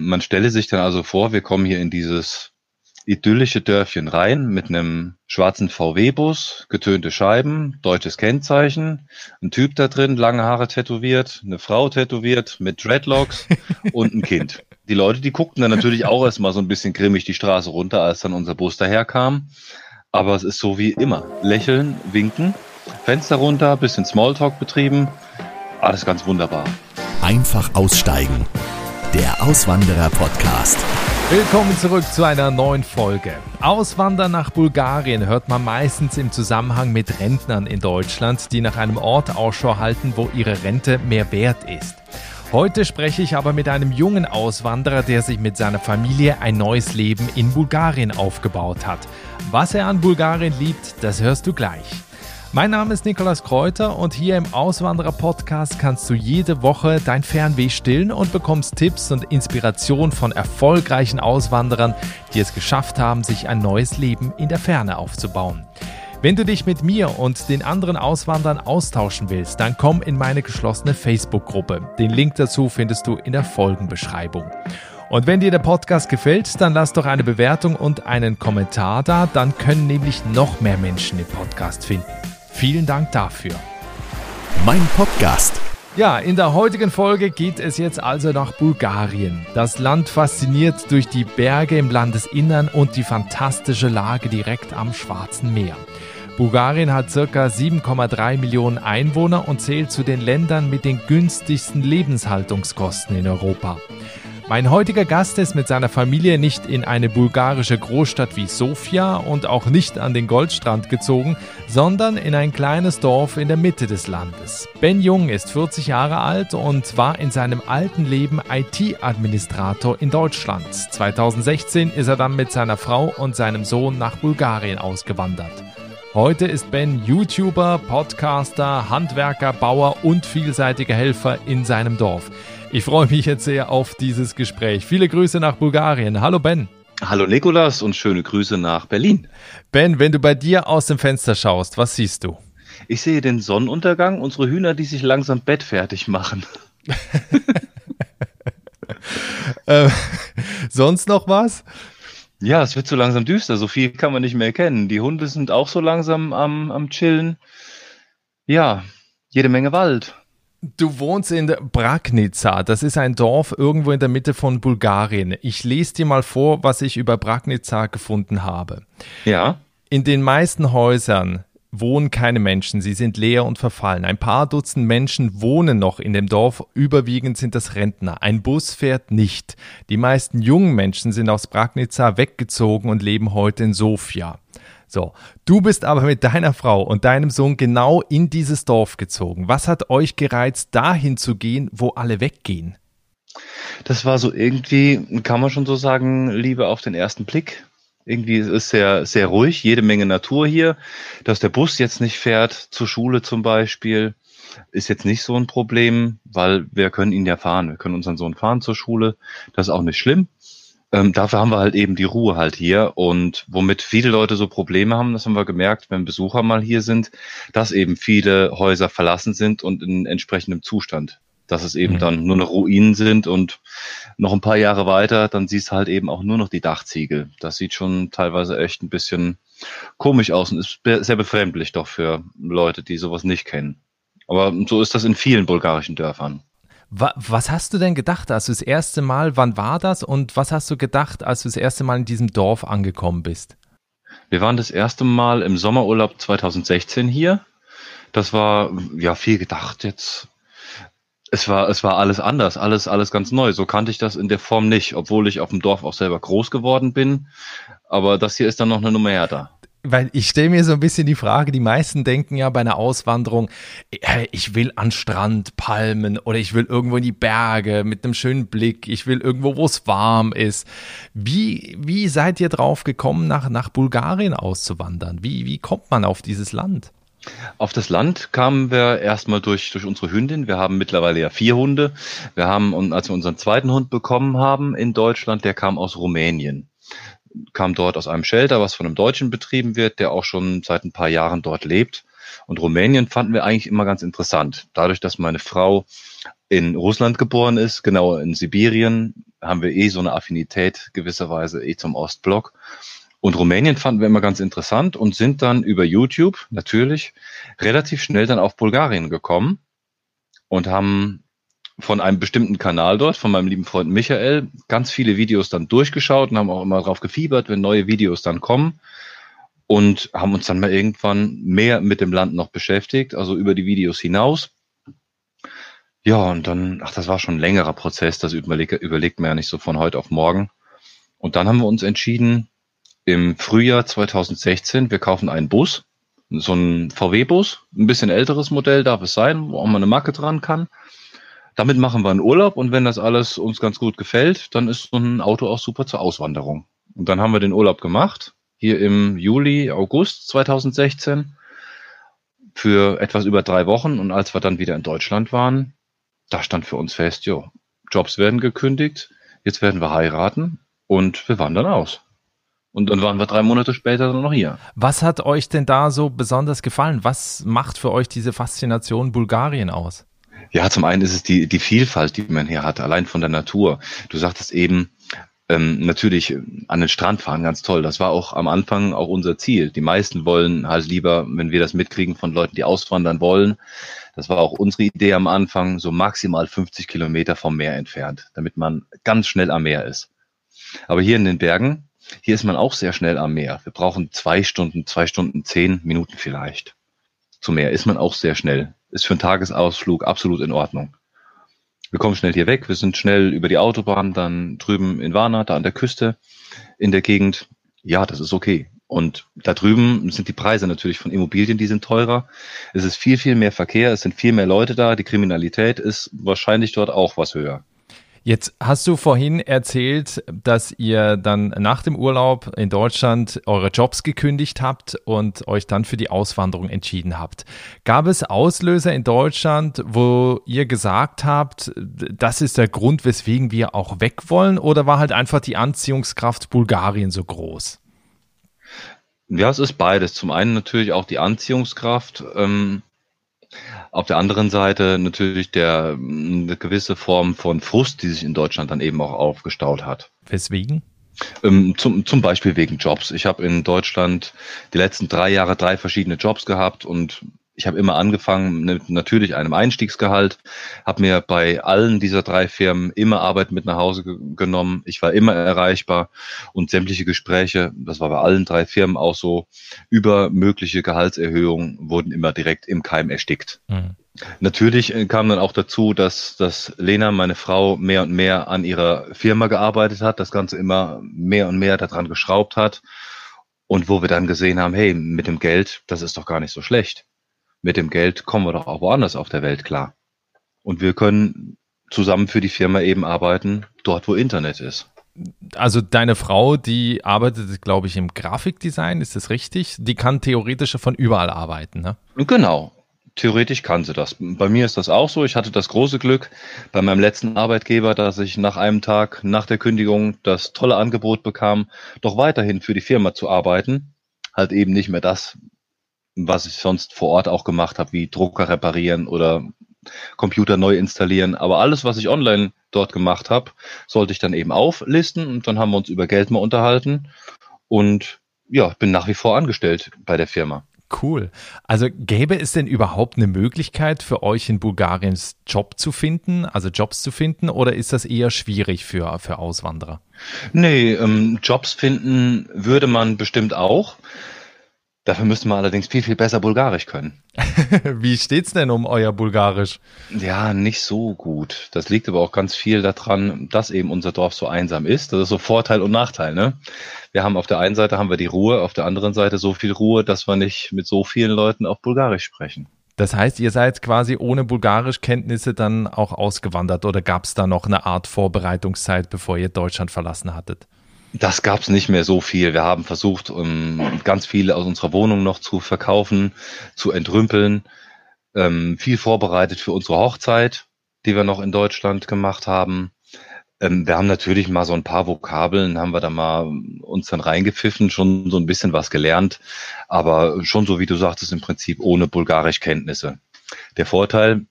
Man stelle sich dann also vor, wir kommen hier in dieses idyllische Dörfchen rein mit einem schwarzen VW-Bus, getönte Scheiben, deutsches Kennzeichen, ein Typ da drin, lange Haare tätowiert, eine Frau tätowiert mit Dreadlocks und ein Kind. Die Leute, die guckten dann natürlich auch erstmal so ein bisschen grimmig die Straße runter, als dann unser Bus daherkam. Aber es ist so wie immer. Lächeln, winken, Fenster runter, bisschen Smalltalk betrieben. Alles ganz wunderbar. Einfach aussteigen. Der Auswanderer-Podcast. Willkommen zurück zu einer neuen Folge. Auswandern nach Bulgarien hört man meistens im Zusammenhang mit Rentnern in Deutschland, die nach einem Ort Ausschau halten, wo ihre Rente mehr wert ist. Heute spreche ich aber mit einem jungen Auswanderer, der sich mit seiner Familie ein neues Leben in Bulgarien aufgebaut hat. Was er an Bulgarien liebt, das hörst du gleich. Mein Name ist Nikolas Kräuter und hier im Auswanderer-Podcast kannst du jede Woche dein Fernweh stillen und bekommst Tipps und Inspiration von erfolgreichen Auswanderern, die es geschafft haben, sich ein neues Leben in der Ferne aufzubauen. Wenn du dich mit mir und den anderen Auswanderern austauschen willst, dann komm in meine geschlossene Facebook-Gruppe. Den Link dazu findest du in der Folgenbeschreibung. Und wenn dir der Podcast gefällt, dann lass doch eine Bewertung und einen Kommentar da, dann können nämlich noch mehr Menschen den Podcast finden. Vielen Dank dafür. Mein Podcast. Ja, in der heutigen Folge geht es jetzt also nach Bulgarien. Das Land fasziniert durch die Berge im Landesinnern und die fantastische Lage direkt am Schwarzen Meer. Bulgarien hat ca. 7,3 Millionen Einwohner und zählt zu den Ländern mit den günstigsten Lebenshaltungskosten in Europa. Mein heutiger Gast ist mit seiner Familie nicht in eine bulgarische Großstadt wie Sofia und auch nicht an den Goldstrand gezogen, sondern in ein kleines Dorf in der Mitte des Landes. Ben Jung ist 40 Jahre alt und war in seinem alten Leben IT-Administrator in Deutschland. 2016 ist er dann mit seiner Frau und seinem Sohn nach Bulgarien ausgewandert. Heute ist Ben YouTuber, Podcaster, Handwerker, Bauer und vielseitiger Helfer in seinem Dorf. Ich freue mich jetzt sehr auf dieses Gespräch. Viele Grüße nach Bulgarien. Hallo Ben. Hallo Nikolas und schöne Grüße nach Berlin. Ben, wenn du bei dir aus dem Fenster schaust, was siehst du? Ich sehe den Sonnenuntergang, unsere Hühner, die sich langsam bettfertig machen. äh, sonst noch was? Ja, es wird so langsam düster, so viel kann man nicht mehr erkennen. Die Hunde sind auch so langsam am, am Chillen. Ja, jede Menge Wald. Du wohnst in Bragnitza. Das ist ein Dorf irgendwo in der Mitte von Bulgarien. Ich lese dir mal vor, was ich über Bragnitza gefunden habe. Ja. In den meisten Häusern wohnen keine Menschen, sie sind leer und verfallen. Ein paar Dutzend Menschen wohnen noch in dem Dorf, überwiegend sind das Rentner. Ein Bus fährt nicht. Die meisten jungen Menschen sind aus Bragnitza weggezogen und leben heute in Sofia. So, du bist aber mit deiner Frau und deinem Sohn genau in dieses Dorf gezogen. Was hat euch gereizt, dahin zu gehen, wo alle weggehen? Das war so irgendwie, kann man schon so sagen, Liebe auf den ersten Blick. Irgendwie ist es sehr, sehr ruhig, jede Menge Natur hier. Dass der Bus jetzt nicht fährt, zur Schule zum Beispiel, ist jetzt nicht so ein Problem, weil wir können ihn ja fahren. Wir können unseren Sohn fahren zur Schule. Das ist auch nicht schlimm. Ähm, dafür haben wir halt eben die Ruhe halt hier und womit viele Leute so Probleme haben, das haben wir gemerkt, wenn Besucher mal hier sind, dass eben viele Häuser verlassen sind und in entsprechendem Zustand. Dass es eben mhm. dann nur noch Ruinen sind und noch ein paar Jahre weiter, dann siehst du halt eben auch nur noch die Dachziegel. Das sieht schon teilweise echt ein bisschen komisch aus und ist sehr befremdlich doch für Leute, die sowas nicht kennen. Aber so ist das in vielen bulgarischen Dörfern. Was hast du denn gedacht, als du das erste Mal, wann war das und was hast du gedacht, als du das erste Mal in diesem Dorf angekommen bist? Wir waren das erste Mal im Sommerurlaub 2016 hier. Das war ja viel gedacht jetzt. Es war, es war alles anders, alles, alles ganz neu. So kannte ich das in der Form nicht, obwohl ich auf dem Dorf auch selber groß geworden bin. Aber das hier ist dann noch eine Nummer härter weil ich stelle mir so ein bisschen die Frage, die meisten denken ja bei einer Auswanderung, ich will an Strand, Palmen oder ich will irgendwo in die Berge mit einem schönen Blick, ich will irgendwo, wo es warm ist. Wie, wie seid ihr drauf gekommen, nach, nach Bulgarien auszuwandern? Wie, wie kommt man auf dieses Land? Auf das Land kamen wir erstmal durch, durch unsere Hündin. Wir haben mittlerweile ja vier Hunde. Wir haben, als wir unseren zweiten Hund bekommen haben in Deutschland, der kam aus Rumänien kam dort aus einem Shelter, was von einem Deutschen betrieben wird, der auch schon seit ein paar Jahren dort lebt. Und Rumänien fanden wir eigentlich immer ganz interessant. Dadurch, dass meine Frau in Russland geboren ist, genau in Sibirien, haben wir eh so eine Affinität gewisserweise eh zum Ostblock. Und Rumänien fanden wir immer ganz interessant und sind dann über YouTube natürlich relativ schnell dann auf Bulgarien gekommen und haben von einem bestimmten Kanal dort, von meinem lieben Freund Michael, ganz viele Videos dann durchgeschaut und haben auch immer darauf gefiebert, wenn neue Videos dann kommen und haben uns dann mal irgendwann mehr mit dem Land noch beschäftigt, also über die Videos hinaus. Ja, und dann, ach, das war schon ein längerer Prozess, das überlegt, überlegt man ja nicht so von heute auf morgen. Und dann haben wir uns entschieden, im Frühjahr 2016, wir kaufen einen Bus, so ein VW-Bus, ein bisschen älteres Modell darf es sein, wo auch mal eine Marke dran kann. Damit machen wir einen Urlaub und wenn das alles uns ganz gut gefällt, dann ist so ein Auto auch super zur Auswanderung. Und dann haben wir den Urlaub gemacht, hier im Juli, August 2016 für etwas über drei Wochen. Und als wir dann wieder in Deutschland waren, da stand für uns fest, jo, Jobs werden gekündigt, jetzt werden wir heiraten und wir wandern aus. Und dann waren wir drei Monate später noch hier. Was hat euch denn da so besonders gefallen? Was macht für euch diese Faszination Bulgarien aus? Ja, zum einen ist es die, die Vielfalt, die man hier hat, allein von der Natur. Du sagtest eben, ähm, natürlich an den Strand fahren, ganz toll. Das war auch am Anfang auch unser Ziel. Die meisten wollen halt lieber, wenn wir das mitkriegen von Leuten, die auswandern wollen, das war auch unsere Idee am Anfang, so maximal 50 Kilometer vom Meer entfernt, damit man ganz schnell am Meer ist. Aber hier in den Bergen, hier ist man auch sehr schnell am Meer. Wir brauchen zwei Stunden, zwei Stunden, zehn Minuten vielleicht. Zum Meer ist man auch sehr schnell ist für einen Tagesausflug absolut in Ordnung. Wir kommen schnell hier weg, wir sind schnell über die Autobahn, dann drüben in Varna, da an der Küste, in der Gegend. Ja, das ist okay. Und da drüben sind die Preise natürlich von Immobilien, die sind teurer. Es ist viel, viel mehr Verkehr, es sind viel mehr Leute da, die Kriminalität ist wahrscheinlich dort auch was höher. Jetzt hast du vorhin erzählt, dass ihr dann nach dem Urlaub in Deutschland eure Jobs gekündigt habt und euch dann für die Auswanderung entschieden habt. Gab es Auslöser in Deutschland, wo ihr gesagt habt, das ist der Grund, weswegen wir auch weg wollen? Oder war halt einfach die Anziehungskraft Bulgarien so groß? Ja, es ist beides. Zum einen natürlich auch die Anziehungskraft. Ähm auf der anderen Seite natürlich der, eine gewisse Form von Frust, die sich in Deutschland dann eben auch aufgestaut hat. Weswegen? Ähm, zum, zum Beispiel wegen Jobs. Ich habe in Deutschland die letzten drei Jahre drei verschiedene Jobs gehabt und ich habe immer angefangen mit natürlich einem Einstiegsgehalt, habe mir bei allen dieser drei Firmen immer Arbeit mit nach Hause genommen. Ich war immer erreichbar und sämtliche Gespräche, das war bei allen drei Firmen auch so, über mögliche Gehaltserhöhungen wurden immer direkt im Keim erstickt. Mhm. Natürlich äh, kam dann auch dazu, dass, dass Lena, meine Frau, mehr und mehr an ihrer Firma gearbeitet hat, das Ganze immer mehr und mehr daran geschraubt hat. Und wo wir dann gesehen haben, hey, mit dem Geld, das ist doch gar nicht so schlecht mit dem Geld kommen wir doch auch woanders auf der Welt klar. Und wir können zusammen für die Firma eben arbeiten, dort wo Internet ist. Also deine Frau, die arbeitet, glaube ich, im Grafikdesign, ist das richtig? Die kann theoretisch von überall arbeiten, ne? Genau. Theoretisch kann sie das. Bei mir ist das auch so. Ich hatte das große Glück bei meinem letzten Arbeitgeber, dass ich nach einem Tag nach der Kündigung das tolle Angebot bekam, doch weiterhin für die Firma zu arbeiten. Halt eben nicht mehr das, was ich sonst vor Ort auch gemacht habe, wie Drucker reparieren oder Computer neu installieren. Aber alles, was ich online dort gemacht habe, sollte ich dann eben auflisten und dann haben wir uns über Geld mal unterhalten und ja, bin nach wie vor angestellt bei der Firma. Cool. Also gäbe es denn überhaupt eine Möglichkeit für euch in Bulgarien Job zu finden, also Jobs zu finden, oder ist das eher schwierig für, für Auswanderer? Nee, ähm, Jobs finden würde man bestimmt auch. Dafür müsste man allerdings viel, viel besser Bulgarisch können. Wie steht's denn um euer Bulgarisch? Ja, nicht so gut. Das liegt aber auch ganz viel daran, dass eben unser Dorf so einsam ist. Das ist so Vorteil und Nachteil, ne? Wir haben auf der einen Seite haben wir die Ruhe, auf der anderen Seite so viel Ruhe, dass wir nicht mit so vielen Leuten auf Bulgarisch sprechen. Das heißt, ihr seid quasi ohne Bulgarischkenntnisse dann auch ausgewandert oder gab es da noch eine Art Vorbereitungszeit, bevor ihr Deutschland verlassen hattet? Das gab es nicht mehr so viel. Wir haben versucht, um, ganz viele aus unserer Wohnung noch zu verkaufen, zu entrümpeln. Ähm, viel vorbereitet für unsere Hochzeit, die wir noch in Deutschland gemacht haben. Ähm, wir haben natürlich mal so ein paar Vokabeln, haben wir da mal uns dann reingepfiffen, schon so ein bisschen was gelernt, aber schon so, wie du sagtest, im Prinzip ohne Bulgarisch-Kenntnisse. Der Vorteil,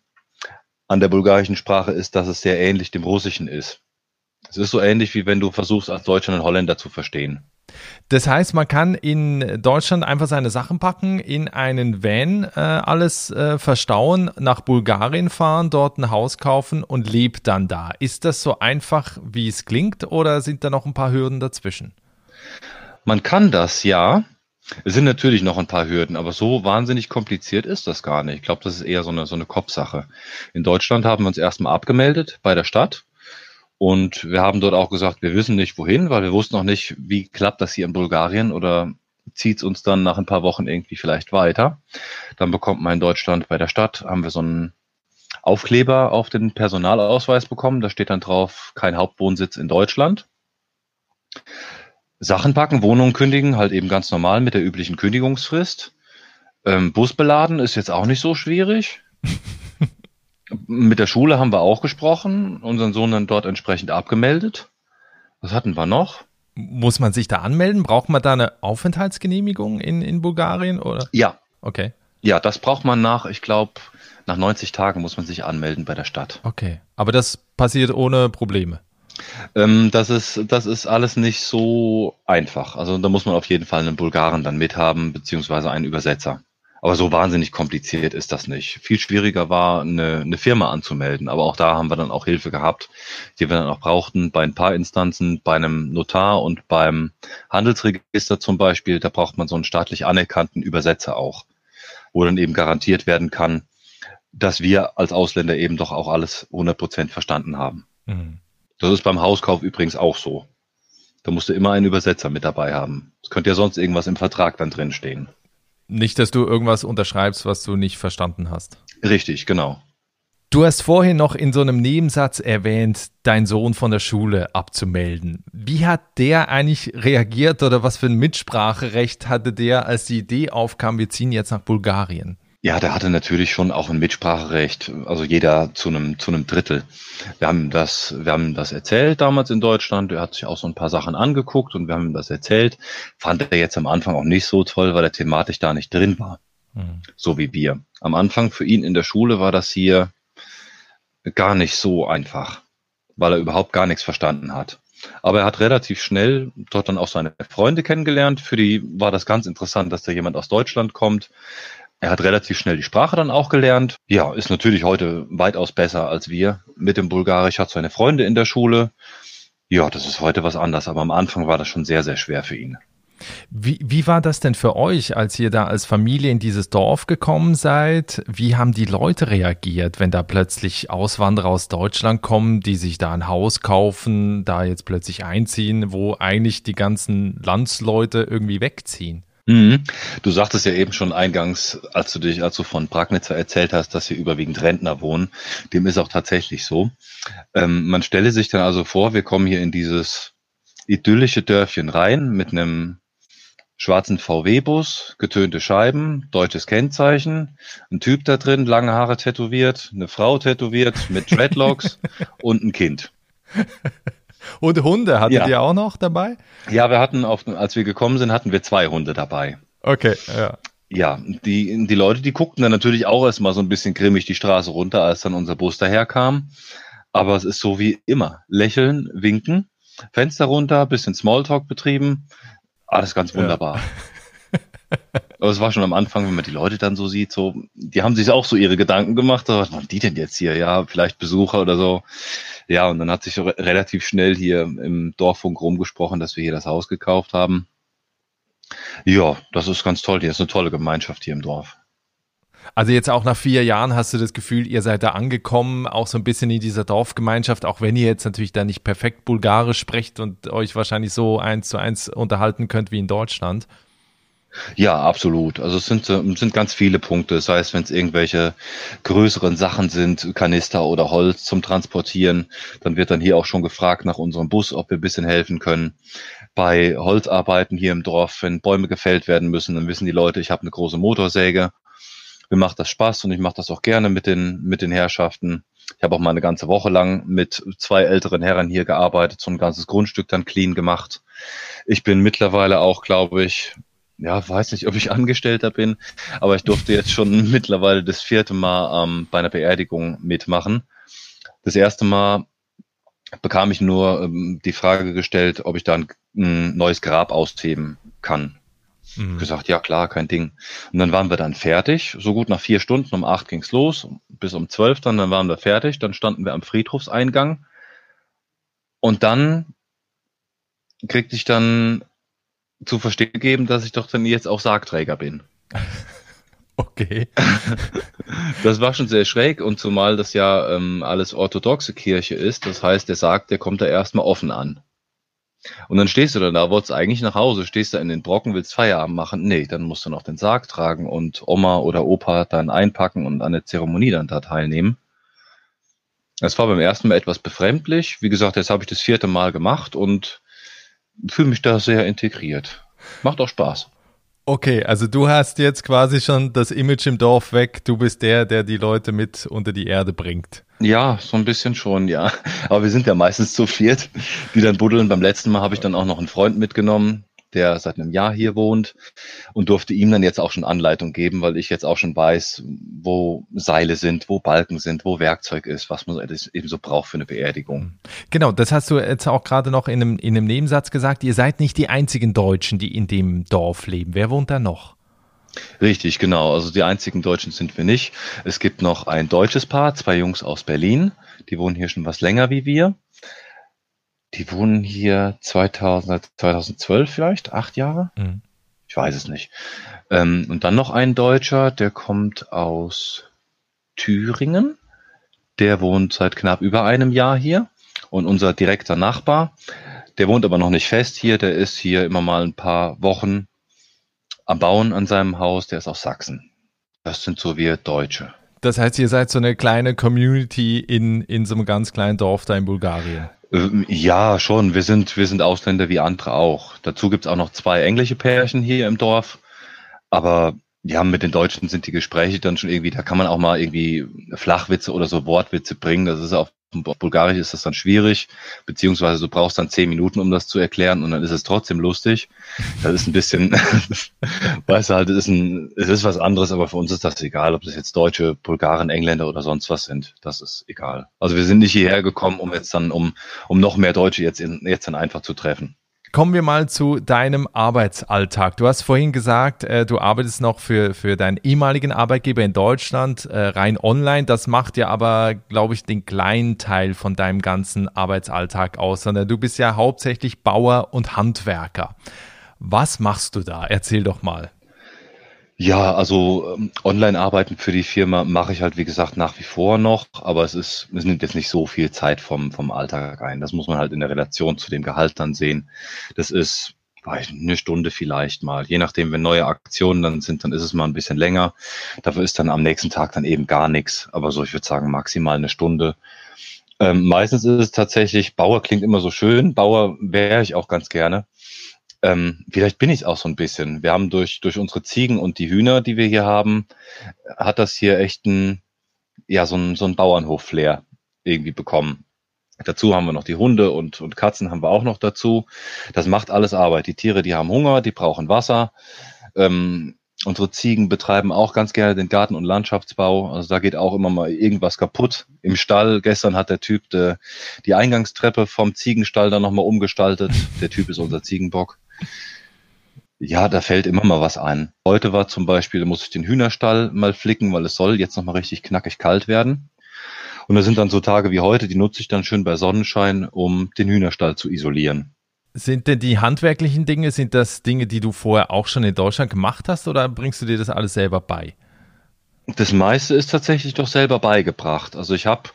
an der bulgarischen Sprache ist, dass es sehr ähnlich dem Russischen ist. Es ist so ähnlich, wie wenn du versuchst, als Deutscher einen Holländer zu verstehen. Das heißt, man kann in Deutschland einfach seine Sachen packen, in einen Van äh, alles äh, verstauen, nach Bulgarien fahren, dort ein Haus kaufen und lebt dann da. Ist das so einfach, wie es klingt, oder sind da noch ein paar Hürden dazwischen? Man kann das ja. Es sind natürlich noch ein paar Hürden, aber so wahnsinnig kompliziert ist das gar nicht. Ich glaube, das ist eher so eine, so eine Kopfsache. In Deutschland haben wir uns erstmal abgemeldet bei der Stadt und wir haben dort auch gesagt, wir wissen nicht wohin, weil wir wussten noch nicht, wie klappt das hier in Bulgarien oder zieht es uns dann nach ein paar Wochen irgendwie vielleicht weiter. Dann bekommt man in Deutschland bei der Stadt, haben wir so einen Aufkleber auf den Personalausweis bekommen. Da steht dann drauf, kein Hauptwohnsitz in Deutschland. Sachen packen, Wohnungen kündigen, halt eben ganz normal mit der üblichen Kündigungsfrist. Ähm, Bus beladen ist jetzt auch nicht so schwierig. Mit der Schule haben wir auch gesprochen, unseren Sohn dann dort entsprechend abgemeldet. Was hatten wir noch? Muss man sich da anmelden? Braucht man da eine Aufenthaltsgenehmigung in, in Bulgarien? Oder? Ja. Okay. Ja, das braucht man nach, ich glaube, nach 90 Tagen muss man sich anmelden bei der Stadt. Okay. Aber das passiert ohne Probleme. Ähm, das, ist, das ist alles nicht so einfach. Also da muss man auf jeden Fall einen Bulgaren dann mithaben, beziehungsweise einen Übersetzer. Aber so wahnsinnig kompliziert ist das nicht. Viel schwieriger war, eine, eine Firma anzumelden. Aber auch da haben wir dann auch Hilfe gehabt, die wir dann auch brauchten bei ein paar Instanzen, bei einem Notar und beim Handelsregister zum Beispiel. Da braucht man so einen staatlich anerkannten Übersetzer auch, wo dann eben garantiert werden kann, dass wir als Ausländer eben doch auch alles 100 Prozent verstanden haben. Mhm. Das ist beim Hauskauf übrigens auch so. Da musst du immer einen Übersetzer mit dabei haben. Es könnte ja sonst irgendwas im Vertrag dann drin stehen. Nicht, dass du irgendwas unterschreibst, was du nicht verstanden hast. Richtig, genau. Du hast vorhin noch in so einem Nebensatz erwähnt, deinen Sohn von der Schule abzumelden. Wie hat der eigentlich reagiert oder was für ein Mitspracherecht hatte der, als die Idee aufkam, wir ziehen jetzt nach Bulgarien? Ja, der hatte natürlich schon auch ein Mitspracherecht, also jeder zu einem, zu einem Drittel. Wir haben das, wir haben das erzählt damals in Deutschland. Er hat sich auch so ein paar Sachen angeguckt und wir haben ihm das erzählt. Fand er jetzt am Anfang auch nicht so toll, weil er thematisch da nicht drin war. Mhm. So wie wir. Am Anfang für ihn in der Schule war das hier gar nicht so einfach, weil er überhaupt gar nichts verstanden hat. Aber er hat relativ schnell dort dann auch seine Freunde kennengelernt. Für die war das ganz interessant, dass da jemand aus Deutschland kommt. Er hat relativ schnell die Sprache dann auch gelernt. Ja, ist natürlich heute weitaus besser als wir mit dem Bulgarisch, hat seine Freunde in der Schule. Ja, das ist heute was anderes, aber am Anfang war das schon sehr, sehr schwer für ihn. Wie, wie war das denn für euch, als ihr da als Familie in dieses Dorf gekommen seid? Wie haben die Leute reagiert, wenn da plötzlich Auswanderer aus Deutschland kommen, die sich da ein Haus kaufen, da jetzt plötzlich einziehen, wo eigentlich die ganzen Landsleute irgendwie wegziehen? Mhm. Du sagtest ja eben schon eingangs, als du dich, als du von Pragnitzer erzählt hast, dass hier überwiegend Rentner wohnen. Dem ist auch tatsächlich so. Ähm, man stelle sich dann also vor, wir kommen hier in dieses idyllische Dörfchen rein mit einem schwarzen VW-Bus, getönte Scheiben, deutsches Kennzeichen, ein Typ da drin, lange Haare tätowiert, eine Frau tätowiert mit Dreadlocks und ein Kind. Und Hunde hattet ja. ihr auch noch dabei? Ja, wir hatten, auf, als wir gekommen sind, hatten wir zwei Hunde dabei. Okay, ja. Ja, die, die Leute, die guckten dann natürlich auch erstmal so ein bisschen grimmig die Straße runter, als dann unser Bus daherkam. Aber es ist so wie immer. Lächeln, winken, Fenster runter, bisschen Smalltalk betrieben. Alles ganz wunderbar. Ja. Aber es war schon am Anfang, wenn man die Leute dann so sieht, so, die haben sich auch so ihre Gedanken gemacht, was machen die denn jetzt hier? Ja, vielleicht Besucher oder so. Ja, und dann hat sich re relativ schnell hier im Dorffunk rumgesprochen, dass wir hier das Haus gekauft haben. Ja, das ist ganz toll. Hier ist eine tolle Gemeinschaft hier im Dorf. Also jetzt auch nach vier Jahren hast du das Gefühl, ihr seid da angekommen, auch so ein bisschen in dieser Dorfgemeinschaft, auch wenn ihr jetzt natürlich da nicht perfekt Bulgarisch sprecht und euch wahrscheinlich so eins zu eins unterhalten könnt wie in Deutschland. Ja, absolut. Also es sind, äh, sind ganz viele Punkte. Das heißt, wenn es irgendwelche größeren Sachen sind, Kanister oder Holz zum Transportieren, dann wird dann hier auch schon gefragt nach unserem Bus, ob wir ein bisschen helfen können. Bei Holzarbeiten hier im Dorf, wenn Bäume gefällt werden müssen, dann wissen die Leute, ich habe eine große Motorsäge. Mir macht das Spaß und ich mache das auch gerne mit den, mit den Herrschaften. Ich habe auch mal eine ganze Woche lang mit zwei älteren Herren hier gearbeitet, so ein ganzes Grundstück dann clean gemacht. Ich bin mittlerweile auch, glaube ich, ja, weiß nicht, ob ich Angestellter bin, aber ich durfte jetzt schon mittlerweile das vierte Mal ähm, bei einer Beerdigung mitmachen. Das erste Mal bekam ich nur ähm, die Frage gestellt, ob ich da ein, ein neues Grab ausheben kann. Mhm. Gesagt, ja klar, kein Ding. Und dann waren wir dann fertig, so gut nach vier Stunden, um acht ging's los, bis um zwölf dann, dann waren wir fertig, dann standen wir am Friedhofseingang und dann kriegte ich dann zu verstehen gegeben, dass ich doch dann jetzt auch Sargträger bin. Okay. Das war schon sehr schräg und zumal das ja ähm, alles orthodoxe Kirche ist, das heißt, der Sarg, der kommt da erstmal offen an. Und dann stehst du dann da, wolltest eigentlich nach Hause, stehst da in den Brocken, willst Feierabend machen. Nee, dann musst du noch den Sarg tragen und Oma oder Opa dann einpacken und an der Zeremonie dann da teilnehmen. Es war beim ersten Mal etwas befremdlich. Wie gesagt, jetzt habe ich das vierte Mal gemacht und fühle mich da sehr integriert. Macht auch Spaß. Okay, also du hast jetzt quasi schon das Image im Dorf weg. Du bist der, der die Leute mit unter die Erde bringt. Ja, so ein bisschen schon, ja. Aber wir sind ja meistens zu viert, die dann buddeln. Beim letzten Mal habe ich dann auch noch einen Freund mitgenommen, der seit einem Jahr hier wohnt und durfte ihm dann jetzt auch schon Anleitung geben, weil ich jetzt auch schon weiß, wo Seile sind, wo Balken sind, wo Werkzeug ist, was man eben so braucht für eine Beerdigung. Genau, das hast du jetzt auch gerade noch in einem, in einem Nebensatz gesagt. Ihr seid nicht die einzigen Deutschen, die in dem Dorf leben. Wer wohnt da noch? Richtig, genau. Also die einzigen Deutschen sind wir nicht. Es gibt noch ein deutsches Paar, zwei Jungs aus Berlin. Die wohnen hier schon was länger wie wir. Die wohnen hier 2000, 2012 vielleicht, acht Jahre? Mhm. Ich weiß es nicht. Ähm, und dann noch ein Deutscher, der kommt aus Thüringen. Der wohnt seit knapp über einem Jahr hier. Und unser direkter Nachbar, der wohnt aber noch nicht fest hier, der ist hier immer mal ein paar Wochen am Bauen an seinem Haus, der ist aus Sachsen. Das sind so wir Deutsche. Das heißt, ihr seid so eine kleine Community in, in so einem ganz kleinen Dorf da in Bulgarien. Ähm, ja, schon. Wir sind, wir sind Ausländer wie andere auch. Dazu gibt's auch noch zwei englische Pärchen hier im Dorf. Aber ja, mit den Deutschen sind die Gespräche dann schon irgendwie, da kann man auch mal irgendwie Flachwitze oder so Wortwitze bringen. Das ist auf Bulgarisch ist das dann schwierig, beziehungsweise du brauchst dann zehn Minuten, um das zu erklären und dann ist es trotzdem lustig. Das ist ein bisschen, weißt du halt, es ist ein, es ist was anderes, aber für uns ist das egal, ob das jetzt Deutsche, Bulgaren, Engländer oder sonst was sind. Das ist egal. Also wir sind nicht hierher gekommen, um jetzt dann, um, um noch mehr Deutsche jetzt, in, jetzt dann einfach zu treffen. Kommen wir mal zu deinem Arbeitsalltag. Du hast vorhin gesagt, äh, du arbeitest noch für, für deinen ehemaligen Arbeitgeber in Deutschland äh, rein online. Das macht ja aber, glaube ich, den kleinen Teil von deinem ganzen Arbeitsalltag aus, sondern du bist ja hauptsächlich Bauer und Handwerker. Was machst du da? Erzähl doch mal. Ja, also ähm, Online-Arbeiten für die Firma mache ich halt, wie gesagt, nach wie vor noch, aber es ist, es nimmt jetzt nicht so viel Zeit vom, vom Alltag ein. Das muss man halt in der Relation zu dem Gehalt dann sehen. Das ist weiß nicht, eine Stunde vielleicht mal. Je nachdem, wenn neue Aktionen dann sind, dann ist es mal ein bisschen länger. Dafür ist dann am nächsten Tag dann eben gar nichts. Aber so, ich würde sagen, maximal eine Stunde. Ähm, meistens ist es tatsächlich, Bauer klingt immer so schön. Bauer wäre ich auch ganz gerne. Ähm, vielleicht bin ich auch so ein bisschen. Wir haben durch, durch unsere Ziegen und die Hühner, die wir hier haben, hat das hier echt ein, ja, so ein, so ein Bauernhof-Flair irgendwie bekommen. Dazu haben wir noch die Hunde und, und Katzen haben wir auch noch dazu. Das macht alles Arbeit. Die Tiere, die haben Hunger, die brauchen Wasser. Ähm, unsere Ziegen betreiben auch ganz gerne den Garten- und Landschaftsbau. Also da geht auch immer mal irgendwas kaputt. Im Stall, gestern hat der Typ de, die Eingangstreppe vom Ziegenstall dann nochmal umgestaltet. Der Typ ist unser Ziegenbock. Ja, da fällt immer mal was ein. Heute war zum Beispiel, da muss ich den Hühnerstall mal flicken, weil es soll jetzt nochmal richtig knackig kalt werden. Und da sind dann so Tage wie heute, die nutze ich dann schön bei Sonnenschein, um den Hühnerstall zu isolieren. Sind denn die handwerklichen Dinge, sind das Dinge, die du vorher auch schon in Deutschland gemacht hast oder bringst du dir das alles selber bei? Das meiste ist tatsächlich doch selber beigebracht. Also ich habe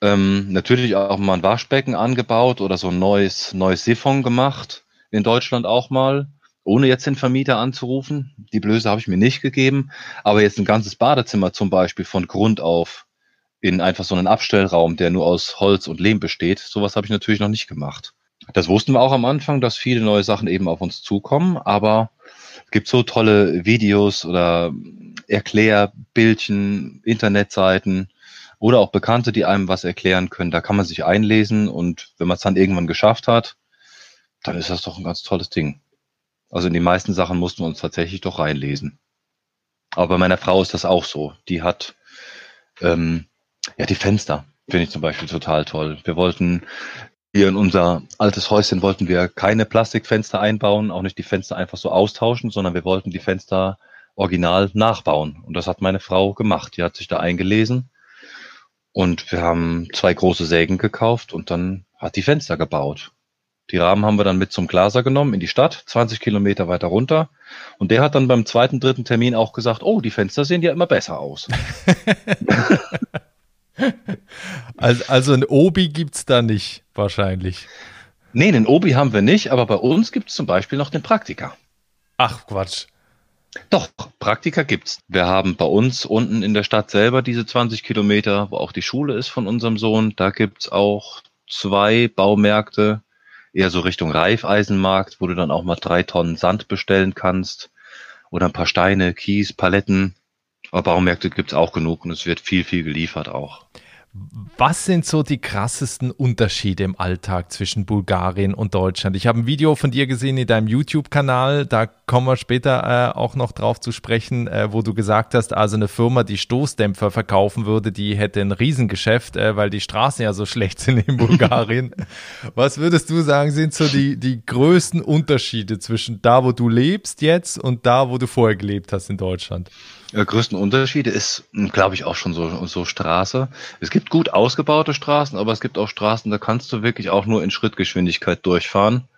ähm, natürlich auch mal ein Waschbecken angebaut oder so ein neues, neues Siphon gemacht in Deutschland auch mal, ohne jetzt den Vermieter anzurufen. Die Blöße habe ich mir nicht gegeben, aber jetzt ein ganzes Badezimmer zum Beispiel von Grund auf in einfach so einen Abstellraum, der nur aus Holz und Lehm besteht, sowas habe ich natürlich noch nicht gemacht. Das wussten wir auch am Anfang, dass viele neue Sachen eben auf uns zukommen, aber es gibt so tolle Videos oder Erklärbildchen, Internetseiten oder auch Bekannte, die einem was erklären können. Da kann man sich einlesen und wenn man es dann irgendwann geschafft hat, dann ist das doch ein ganz tolles Ding. Also in die meisten Sachen mussten wir uns tatsächlich doch reinlesen. Aber bei meiner Frau ist das auch so. Die hat ähm, ja die Fenster, finde ich zum Beispiel total toll. Wir wollten hier in unser altes Häuschen wollten wir keine Plastikfenster einbauen, auch nicht die Fenster einfach so austauschen, sondern wir wollten die Fenster original nachbauen. Und das hat meine Frau gemacht. Die hat sich da eingelesen und wir haben zwei große Sägen gekauft und dann hat die Fenster gebaut. Die Rahmen haben wir dann mit zum Glaser genommen in die Stadt, 20 Kilometer weiter runter. Und der hat dann beim zweiten, dritten Termin auch gesagt, oh, die Fenster sehen ja immer besser aus. also, also ein Obi gibt's da nicht, wahrscheinlich. Nee, einen Obi haben wir nicht, aber bei uns gibt's zum Beispiel noch den Praktiker. Ach Quatsch. Doch, Praktika gibt's. Wir haben bei uns unten in der Stadt selber diese 20 Kilometer, wo auch die Schule ist von unserem Sohn. Da gibt's auch zwei Baumärkte, eher so Richtung Reifeisenmarkt, wo du dann auch mal drei Tonnen Sand bestellen kannst oder ein paar Steine, Kies, Paletten. Aber Baumärkte gibt's auch genug und es wird viel, viel geliefert auch. Was sind so die krassesten Unterschiede im Alltag zwischen Bulgarien und Deutschland? Ich habe ein Video von dir gesehen in deinem YouTube-Kanal, da kommen wir später äh, auch noch drauf zu sprechen, äh, wo du gesagt hast, also eine Firma, die Stoßdämpfer verkaufen würde, die hätte ein Riesengeschäft, äh, weil die Straßen ja so schlecht sind in Bulgarien. Was würdest du sagen, sind so die, die größten Unterschiede zwischen da, wo du lebst jetzt und da, wo du vorher gelebt hast in Deutschland? Der größten Unterschiede ist, hm, glaube ich, auch schon so, so Straße. Es gibt gut ausgebaute Straßen, aber es gibt auch Straßen, da kannst du wirklich auch nur in Schrittgeschwindigkeit durchfahren.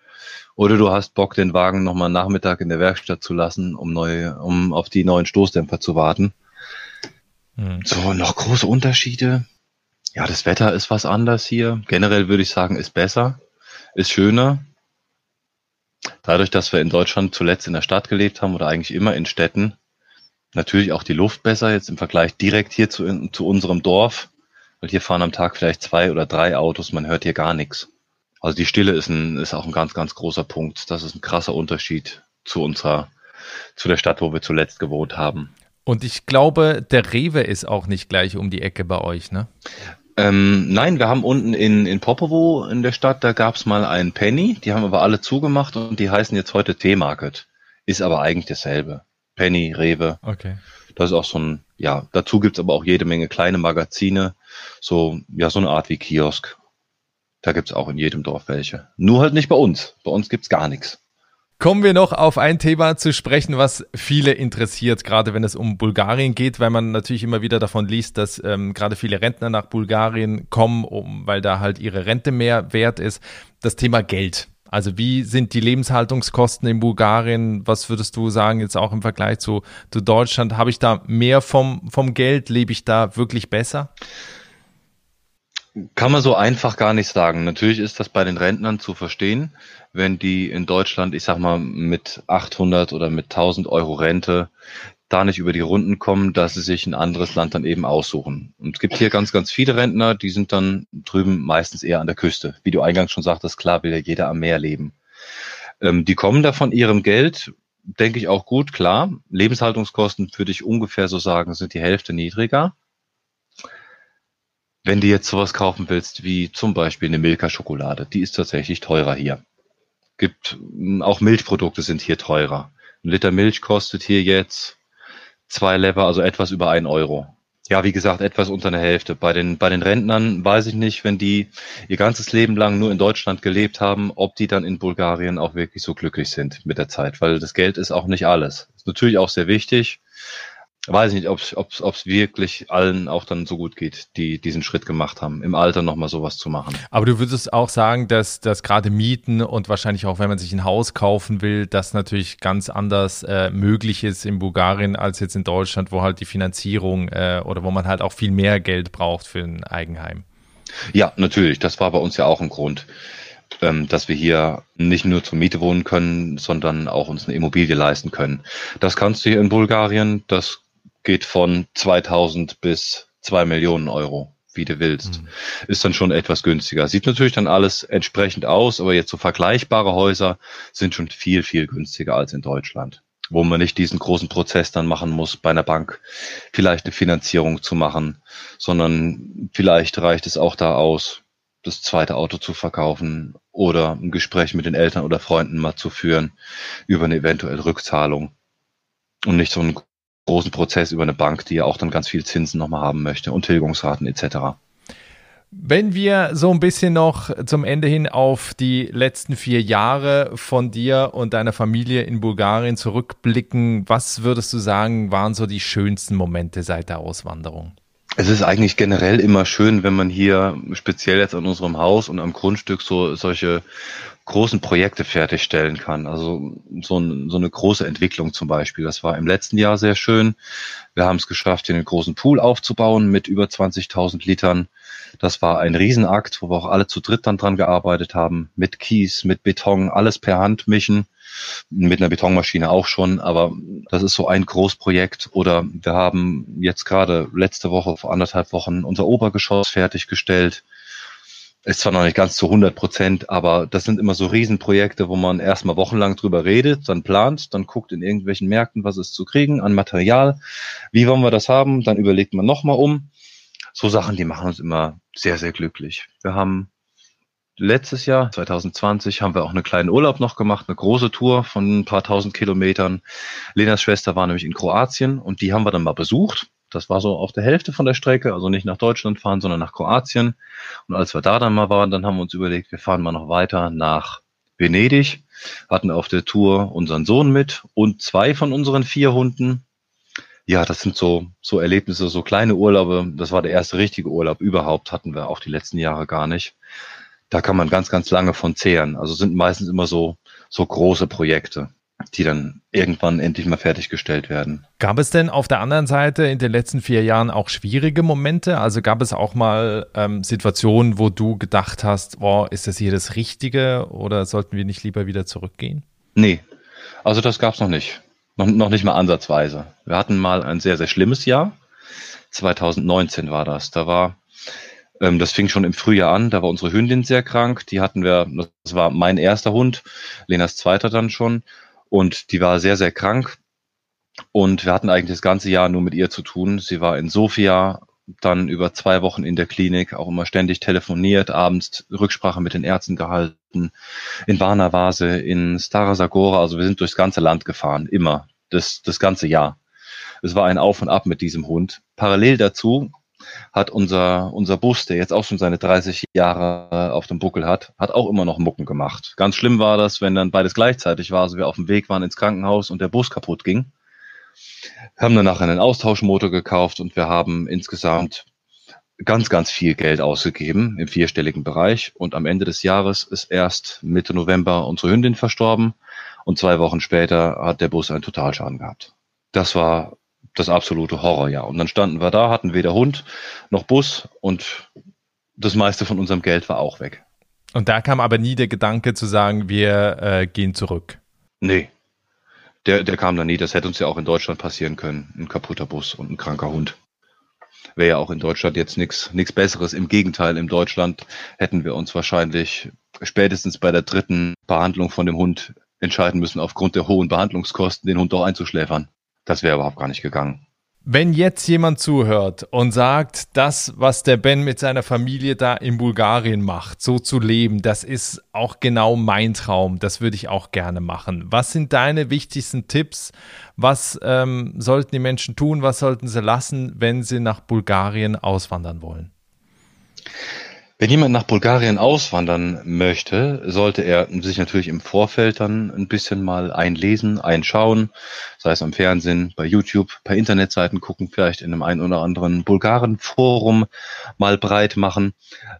Oder du hast Bock, den Wagen nochmal Nachmittag in der Werkstatt zu lassen, um neue, um auf die neuen Stoßdämpfer zu warten. Hm. So, noch große Unterschiede. Ja, das Wetter ist was anders hier. Generell würde ich sagen, ist besser, ist schöner. Dadurch, dass wir in Deutschland zuletzt in der Stadt gelebt haben oder eigentlich immer in Städten, Natürlich auch die Luft besser jetzt im Vergleich direkt hier zu, zu unserem Dorf, weil hier fahren am Tag vielleicht zwei oder drei Autos, man hört hier gar nichts. Also die Stille ist, ein, ist auch ein ganz, ganz großer Punkt. Das ist ein krasser Unterschied zu unserer, zu der Stadt, wo wir zuletzt gewohnt haben. Und ich glaube, der Rewe ist auch nicht gleich um die Ecke bei euch, ne? Ähm, nein, wir haben unten in, in Popovo in der Stadt, da gab es mal einen Penny, die haben aber alle zugemacht und die heißen jetzt heute T-Market. Ist aber eigentlich dasselbe. Penny, Rewe. Okay. Das ist auch so ein, ja, dazu gibt's aber auch jede Menge kleine Magazine, so, ja, so eine Art wie Kiosk. Da gibt's auch in jedem Dorf welche. Nur halt nicht bei uns. Bei uns gibt's gar nichts. Kommen wir noch auf ein Thema zu sprechen, was viele interessiert, gerade wenn es um Bulgarien geht, weil man natürlich immer wieder davon liest, dass ähm, gerade viele Rentner nach Bulgarien kommen, um, weil da halt ihre Rente mehr wert ist. Das Thema Geld. Also wie sind die Lebenshaltungskosten in Bulgarien? Was würdest du sagen jetzt auch im Vergleich zu, zu Deutschland? Habe ich da mehr vom, vom Geld? Lebe ich da wirklich besser? Kann man so einfach gar nicht sagen. Natürlich ist das bei den Rentnern zu verstehen, wenn die in Deutschland, ich sag mal, mit 800 oder mit 1000 Euro Rente da nicht über die Runden kommen, dass sie sich ein anderes Land dann eben aussuchen. Und es gibt hier ganz, ganz viele Rentner, die sind dann drüben meistens eher an der Küste. Wie du eingangs schon sagtest, klar will ja jeder am Meer leben. Ähm, die kommen da von ihrem Geld, denke ich auch gut, klar. Lebenshaltungskosten würde ich ungefähr so sagen, sind die Hälfte niedriger. Wenn du jetzt sowas kaufen willst, wie zum Beispiel eine Milka-Schokolade, die ist tatsächlich teurer hier. Gibt, auch Milchprodukte sind hier teurer. Ein Liter Milch kostet hier jetzt zwei Lever, also etwas über ein Euro. Ja, wie gesagt, etwas unter der Hälfte. Bei den, bei den Rentnern weiß ich nicht, wenn die ihr ganzes Leben lang nur in Deutschland gelebt haben, ob die dann in Bulgarien auch wirklich so glücklich sind mit der Zeit, weil das Geld ist auch nicht alles. Ist natürlich auch sehr wichtig, weiß ich nicht, ob es wirklich allen auch dann so gut geht, die diesen Schritt gemacht haben, im Alter nochmal sowas zu machen. Aber du würdest auch sagen, dass, dass gerade Mieten und wahrscheinlich auch, wenn man sich ein Haus kaufen will, das natürlich ganz anders äh, möglich ist in Bulgarien als jetzt in Deutschland, wo halt die Finanzierung äh, oder wo man halt auch viel mehr Geld braucht für ein Eigenheim. Ja, natürlich. Das war bei uns ja auch ein Grund ähm, dass wir hier nicht nur zur Miete wohnen können, sondern auch uns eine Immobilie leisten können. Das kannst du hier in Bulgarien, das geht von 2000 bis 2 Millionen Euro, wie du willst. Mhm. Ist dann schon etwas günstiger. Sieht natürlich dann alles entsprechend aus, aber jetzt so vergleichbare Häuser sind schon viel, viel günstiger als in Deutschland wo man nicht diesen großen Prozess dann machen muss, bei einer Bank vielleicht eine Finanzierung zu machen, sondern vielleicht reicht es auch da aus, das zweite Auto zu verkaufen oder ein Gespräch mit den Eltern oder Freunden mal zu führen über eine eventuelle Rückzahlung und nicht so einen großen Prozess über eine Bank, die ja auch dann ganz viel Zinsen nochmal haben möchte und Tilgungsraten etc. Wenn wir so ein bisschen noch zum Ende hin auf die letzten vier Jahre von dir und deiner Familie in Bulgarien zurückblicken, was würdest du sagen, waren so die schönsten Momente seit der Auswanderung? Es ist eigentlich generell immer schön, wenn man hier speziell jetzt an unserem Haus und am Grundstück so solche großen Projekte fertigstellen kann. Also so, ein, so eine große Entwicklung zum Beispiel. Das war im letzten Jahr sehr schön. Wir haben es geschafft, hier einen großen Pool aufzubauen mit über 20.000 Litern. Das war ein Riesenakt, wo wir auch alle zu dritt dann dran gearbeitet haben. Mit Kies, mit Beton, alles per Hand mischen. Mit einer Betonmaschine auch schon, aber das ist so ein Großprojekt. Oder wir haben jetzt gerade letzte Woche, vor anderthalb Wochen, unser Obergeschoss fertiggestellt. Ist zwar noch nicht ganz zu 100 Prozent, aber das sind immer so Riesenprojekte, wo man erstmal wochenlang drüber redet, dann plant, dann guckt in irgendwelchen Märkten, was ist zu kriegen an Material. Wie wollen wir das haben? Dann überlegt man nochmal um. So Sachen, die machen uns immer sehr, sehr glücklich. Wir haben letztes Jahr, 2020, haben wir auch einen kleinen Urlaub noch gemacht, eine große Tour von ein paar tausend Kilometern. Lenas Schwester war nämlich in Kroatien und die haben wir dann mal besucht. Das war so auf der Hälfte von der Strecke, also nicht nach Deutschland fahren, sondern nach Kroatien. Und als wir da dann mal waren, dann haben wir uns überlegt, wir fahren mal noch weiter nach Venedig, hatten auf der Tour unseren Sohn mit und zwei von unseren vier Hunden. Ja, das sind so, so Erlebnisse, so kleine Urlaube. Das war der erste richtige Urlaub überhaupt, hatten wir auch die letzten Jahre gar nicht. Da kann man ganz, ganz lange von zehren. Also sind meistens immer so, so große Projekte die dann irgendwann endlich mal fertiggestellt werden. Gab es denn auf der anderen Seite in den letzten vier Jahren auch schwierige Momente? Also gab es auch mal ähm, Situationen, wo du gedacht hast, boah, ist das hier das Richtige oder sollten wir nicht lieber wieder zurückgehen? Nee, also das gab es noch nicht. Noch, noch nicht mal ansatzweise. Wir hatten mal ein sehr, sehr schlimmes Jahr. 2019 war das. Da war ähm, das fing schon im Frühjahr an, da war unsere Hündin sehr krank. Die hatten wir, das war mein erster Hund, Lenas zweiter dann schon. Und die war sehr, sehr krank. Und wir hatten eigentlich das ganze Jahr nur mit ihr zu tun. Sie war in Sofia, dann über zwei Wochen in der Klinik, auch immer ständig telefoniert, abends Rücksprache mit den Ärzten gehalten. In Varna war sie, in Stara Zagora, also wir sind durchs ganze Land gefahren, immer, das, das ganze Jahr. Es war ein Auf und Ab mit diesem Hund. Parallel dazu hat unser, unser Bus, der jetzt auch schon seine 30 Jahre auf dem Buckel hat, hat auch immer noch Mucken gemacht. Ganz schlimm war das, wenn dann beides gleichzeitig war, also wir auf dem Weg waren ins Krankenhaus und der Bus kaputt ging. Haben danach einen Austauschmotor gekauft und wir haben insgesamt ganz, ganz viel Geld ausgegeben im vierstelligen Bereich. Und am Ende des Jahres ist erst Mitte November unsere Hündin verstorben und zwei Wochen später hat der Bus einen Totalschaden gehabt. Das war das absolute Horrorjahr. Und dann standen wir da, hatten weder Hund noch Bus und das meiste von unserem Geld war auch weg. Und da kam aber nie der Gedanke zu sagen, wir äh, gehen zurück. Nee. Der, der kam da nie. Das hätte uns ja auch in Deutschland passieren können. Ein kaputter Bus und ein kranker Hund. Wäre ja auch in Deutschland jetzt nichts nichts Besseres. Im Gegenteil, in Deutschland hätten wir uns wahrscheinlich spätestens bei der dritten Behandlung von dem Hund entscheiden müssen, aufgrund der hohen Behandlungskosten den Hund doch einzuschläfern. Das wäre überhaupt gar nicht gegangen. Wenn jetzt jemand zuhört und sagt, das, was der Ben mit seiner Familie da in Bulgarien macht, so zu leben, das ist auch genau mein Traum, das würde ich auch gerne machen. Was sind deine wichtigsten Tipps? Was ähm, sollten die Menschen tun? Was sollten sie lassen, wenn sie nach Bulgarien auswandern wollen? Wenn jemand nach Bulgarien auswandern möchte, sollte er sich natürlich im Vorfeld dann ein bisschen mal einlesen, einschauen, sei es am Fernsehen, bei YouTube, bei Internetseiten gucken, vielleicht in einem einen oder anderen Bulgaren-Forum mal breit machen.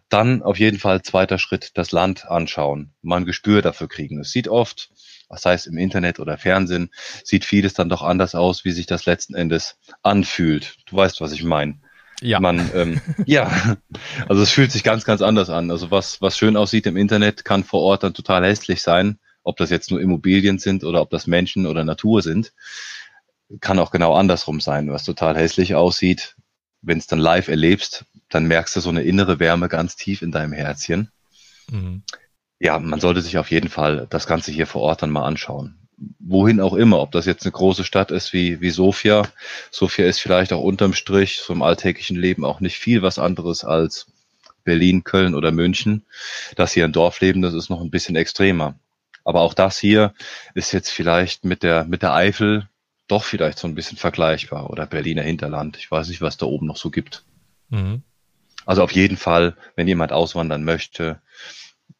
Dann auf jeden Fall zweiter Schritt, das Land anschauen, mal ein Gespür dafür kriegen. Es sieht oft, was heißt im Internet oder Fernsehen, sieht vieles dann doch anders aus, wie sich das letzten Endes anfühlt. Du weißt, was ich meine. Ja. Man, ähm, ja, also es fühlt sich ganz, ganz anders an. Also was, was schön aussieht im Internet, kann vor Ort dann total hässlich sein. Ob das jetzt nur Immobilien sind oder ob das Menschen oder Natur sind, kann auch genau andersrum sein. Was total hässlich aussieht, wenn es dann live erlebst, dann merkst du so eine innere Wärme ganz tief in deinem Herzchen. Mhm. Ja, man sollte sich auf jeden Fall das Ganze hier vor Ort dann mal anschauen wohin auch immer, ob das jetzt eine große Stadt ist wie, wie Sofia. Sofia ist vielleicht auch unterm Strich so im alltäglichen Leben auch nicht viel was anderes als Berlin, Köln oder München. Das hier ein Dorfleben, das ist noch ein bisschen extremer. Aber auch das hier ist jetzt vielleicht mit der, mit der Eifel doch vielleicht so ein bisschen vergleichbar oder Berliner Hinterland. Ich weiß nicht, was da oben noch so gibt. Mhm. Also auf jeden Fall, wenn jemand auswandern möchte,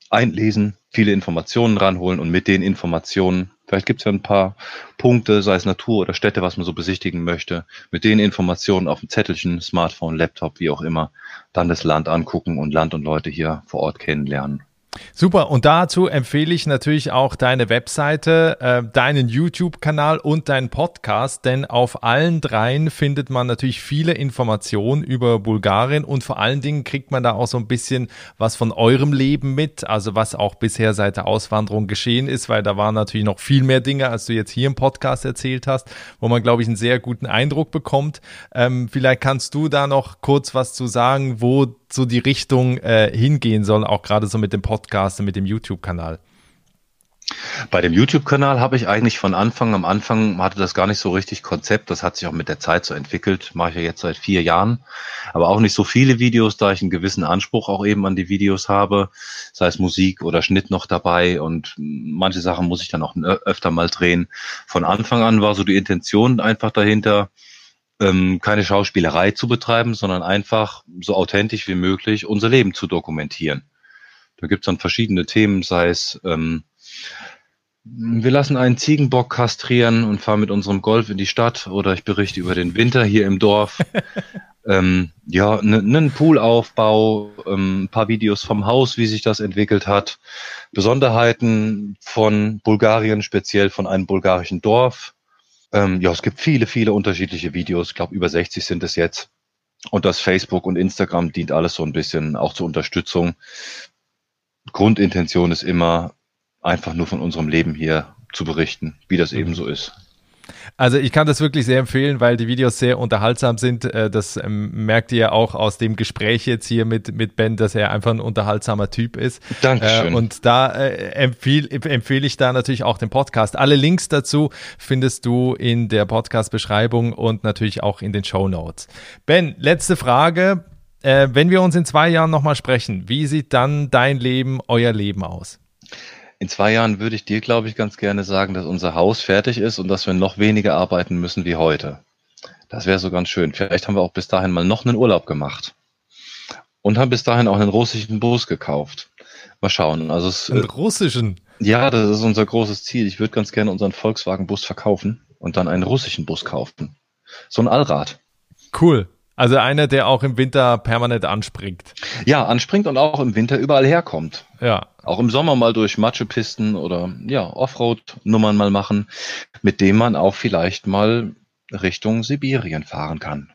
einlesen, viele Informationen ranholen und mit den Informationen, vielleicht gibt es ja ein paar Punkte, sei es Natur oder Städte, was man so besichtigen möchte, mit den Informationen auf dem Zettelchen, Smartphone, Laptop, wie auch immer, dann das Land angucken und Land und Leute hier vor Ort kennenlernen. Super, und dazu empfehle ich natürlich auch deine Webseite, äh, deinen YouTube-Kanal und deinen Podcast, denn auf allen dreien findet man natürlich viele Informationen über Bulgarien und vor allen Dingen kriegt man da auch so ein bisschen was von eurem Leben mit, also was auch bisher seit der Auswanderung geschehen ist, weil da waren natürlich noch viel mehr Dinge, als du jetzt hier im Podcast erzählt hast, wo man, glaube ich, einen sehr guten Eindruck bekommt. Ähm, vielleicht kannst du da noch kurz was zu sagen, wo so die Richtung äh, hingehen soll, auch gerade so mit dem Podcast und mit dem YouTube-Kanal? Bei dem YouTube-Kanal habe ich eigentlich von Anfang, am Anfang hatte das gar nicht so richtig Konzept. Das hat sich auch mit der Zeit so entwickelt. Mache ich ja jetzt seit vier Jahren. Aber auch nicht so viele Videos, da ich einen gewissen Anspruch auch eben an die Videos habe. Sei es Musik oder Schnitt noch dabei. Und manche Sachen muss ich dann auch öfter mal drehen. Von Anfang an war so die Intention einfach dahinter, ähm, keine Schauspielerei zu betreiben, sondern einfach so authentisch wie möglich unser Leben zu dokumentieren. Da gibt's dann verschiedene Themen, sei es ähm, wir lassen einen Ziegenbock kastrieren und fahren mit unserem Golf in die Stadt oder ich berichte über den Winter hier im Dorf. ähm, ja, einen ne Poolaufbau, ähm, ein paar Videos vom Haus, wie sich das entwickelt hat, Besonderheiten von Bulgarien, speziell von einem bulgarischen Dorf, ähm, ja, es gibt viele, viele unterschiedliche Videos. Ich glaube, über 60 sind es jetzt. Und das Facebook und Instagram dient alles so ein bisschen auch zur Unterstützung. Grundintention ist immer, einfach nur von unserem Leben hier zu berichten, wie das eben so ist. Also ich kann das wirklich sehr empfehlen, weil die Videos sehr unterhaltsam sind. Äh, das ähm, merkt ihr auch aus dem Gespräch jetzt hier mit, mit Ben, dass er einfach ein unterhaltsamer Typ ist. Dankeschön. Äh, und da äh, empfehle empfehl ich da natürlich auch den Podcast. Alle Links dazu findest du in der Podcast-Beschreibung und natürlich auch in den Show Notes. Ben, letzte Frage. wenn wir uns in zwei Jahren nochmal sprechen, wie sieht dann dein Leben, euer Leben aus? In zwei Jahren würde ich dir, glaube ich, ganz gerne sagen, dass unser Haus fertig ist und dass wir noch weniger arbeiten müssen wie heute. Das wäre so ganz schön. Vielleicht haben wir auch bis dahin mal noch einen Urlaub gemacht. Und haben bis dahin auch einen russischen Bus gekauft. Mal schauen. Also es, einen russischen? Ja, das ist unser großes Ziel. Ich würde ganz gerne unseren Volkswagen-Bus verkaufen und dann einen russischen Bus kaufen. So ein Allrad. Cool. Also einer, der auch im Winter permanent anspringt. Ja, anspringt und auch im Winter überall herkommt. Ja. Auch im Sommer mal durch Matschepisten oder ja, Offroad-Nummern mal machen, mit dem man auch vielleicht mal Richtung Sibirien fahren kann.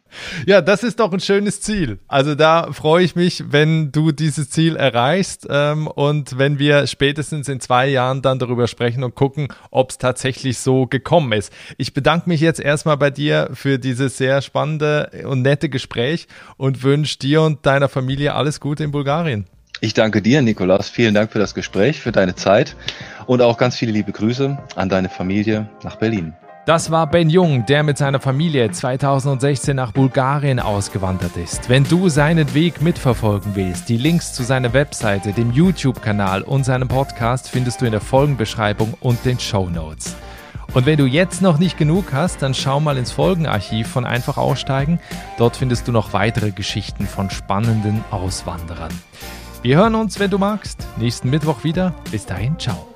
Ja, das ist doch ein schönes Ziel. Also da freue ich mich, wenn du dieses Ziel erreichst ähm, und wenn wir spätestens in zwei Jahren dann darüber sprechen und gucken, ob es tatsächlich so gekommen ist. Ich bedanke mich jetzt erstmal bei dir für dieses sehr spannende und nette Gespräch und wünsche dir und deiner Familie alles Gute in Bulgarien. Ich danke dir, Nikolaus. Vielen Dank für das Gespräch, für deine Zeit und auch ganz viele liebe Grüße an deine Familie nach Berlin. Das war Ben Jung, der mit seiner Familie 2016 nach Bulgarien ausgewandert ist. Wenn du seinen Weg mitverfolgen willst, die Links zu seiner Webseite, dem YouTube-Kanal und seinem Podcast findest du in der Folgenbeschreibung und den Show Notes. Und wenn du jetzt noch nicht genug hast, dann schau mal ins Folgenarchiv von Einfach aussteigen. Dort findest du noch weitere Geschichten von spannenden Auswanderern. Wir hören uns, wenn du magst, nächsten Mittwoch wieder. Bis dahin, ciao.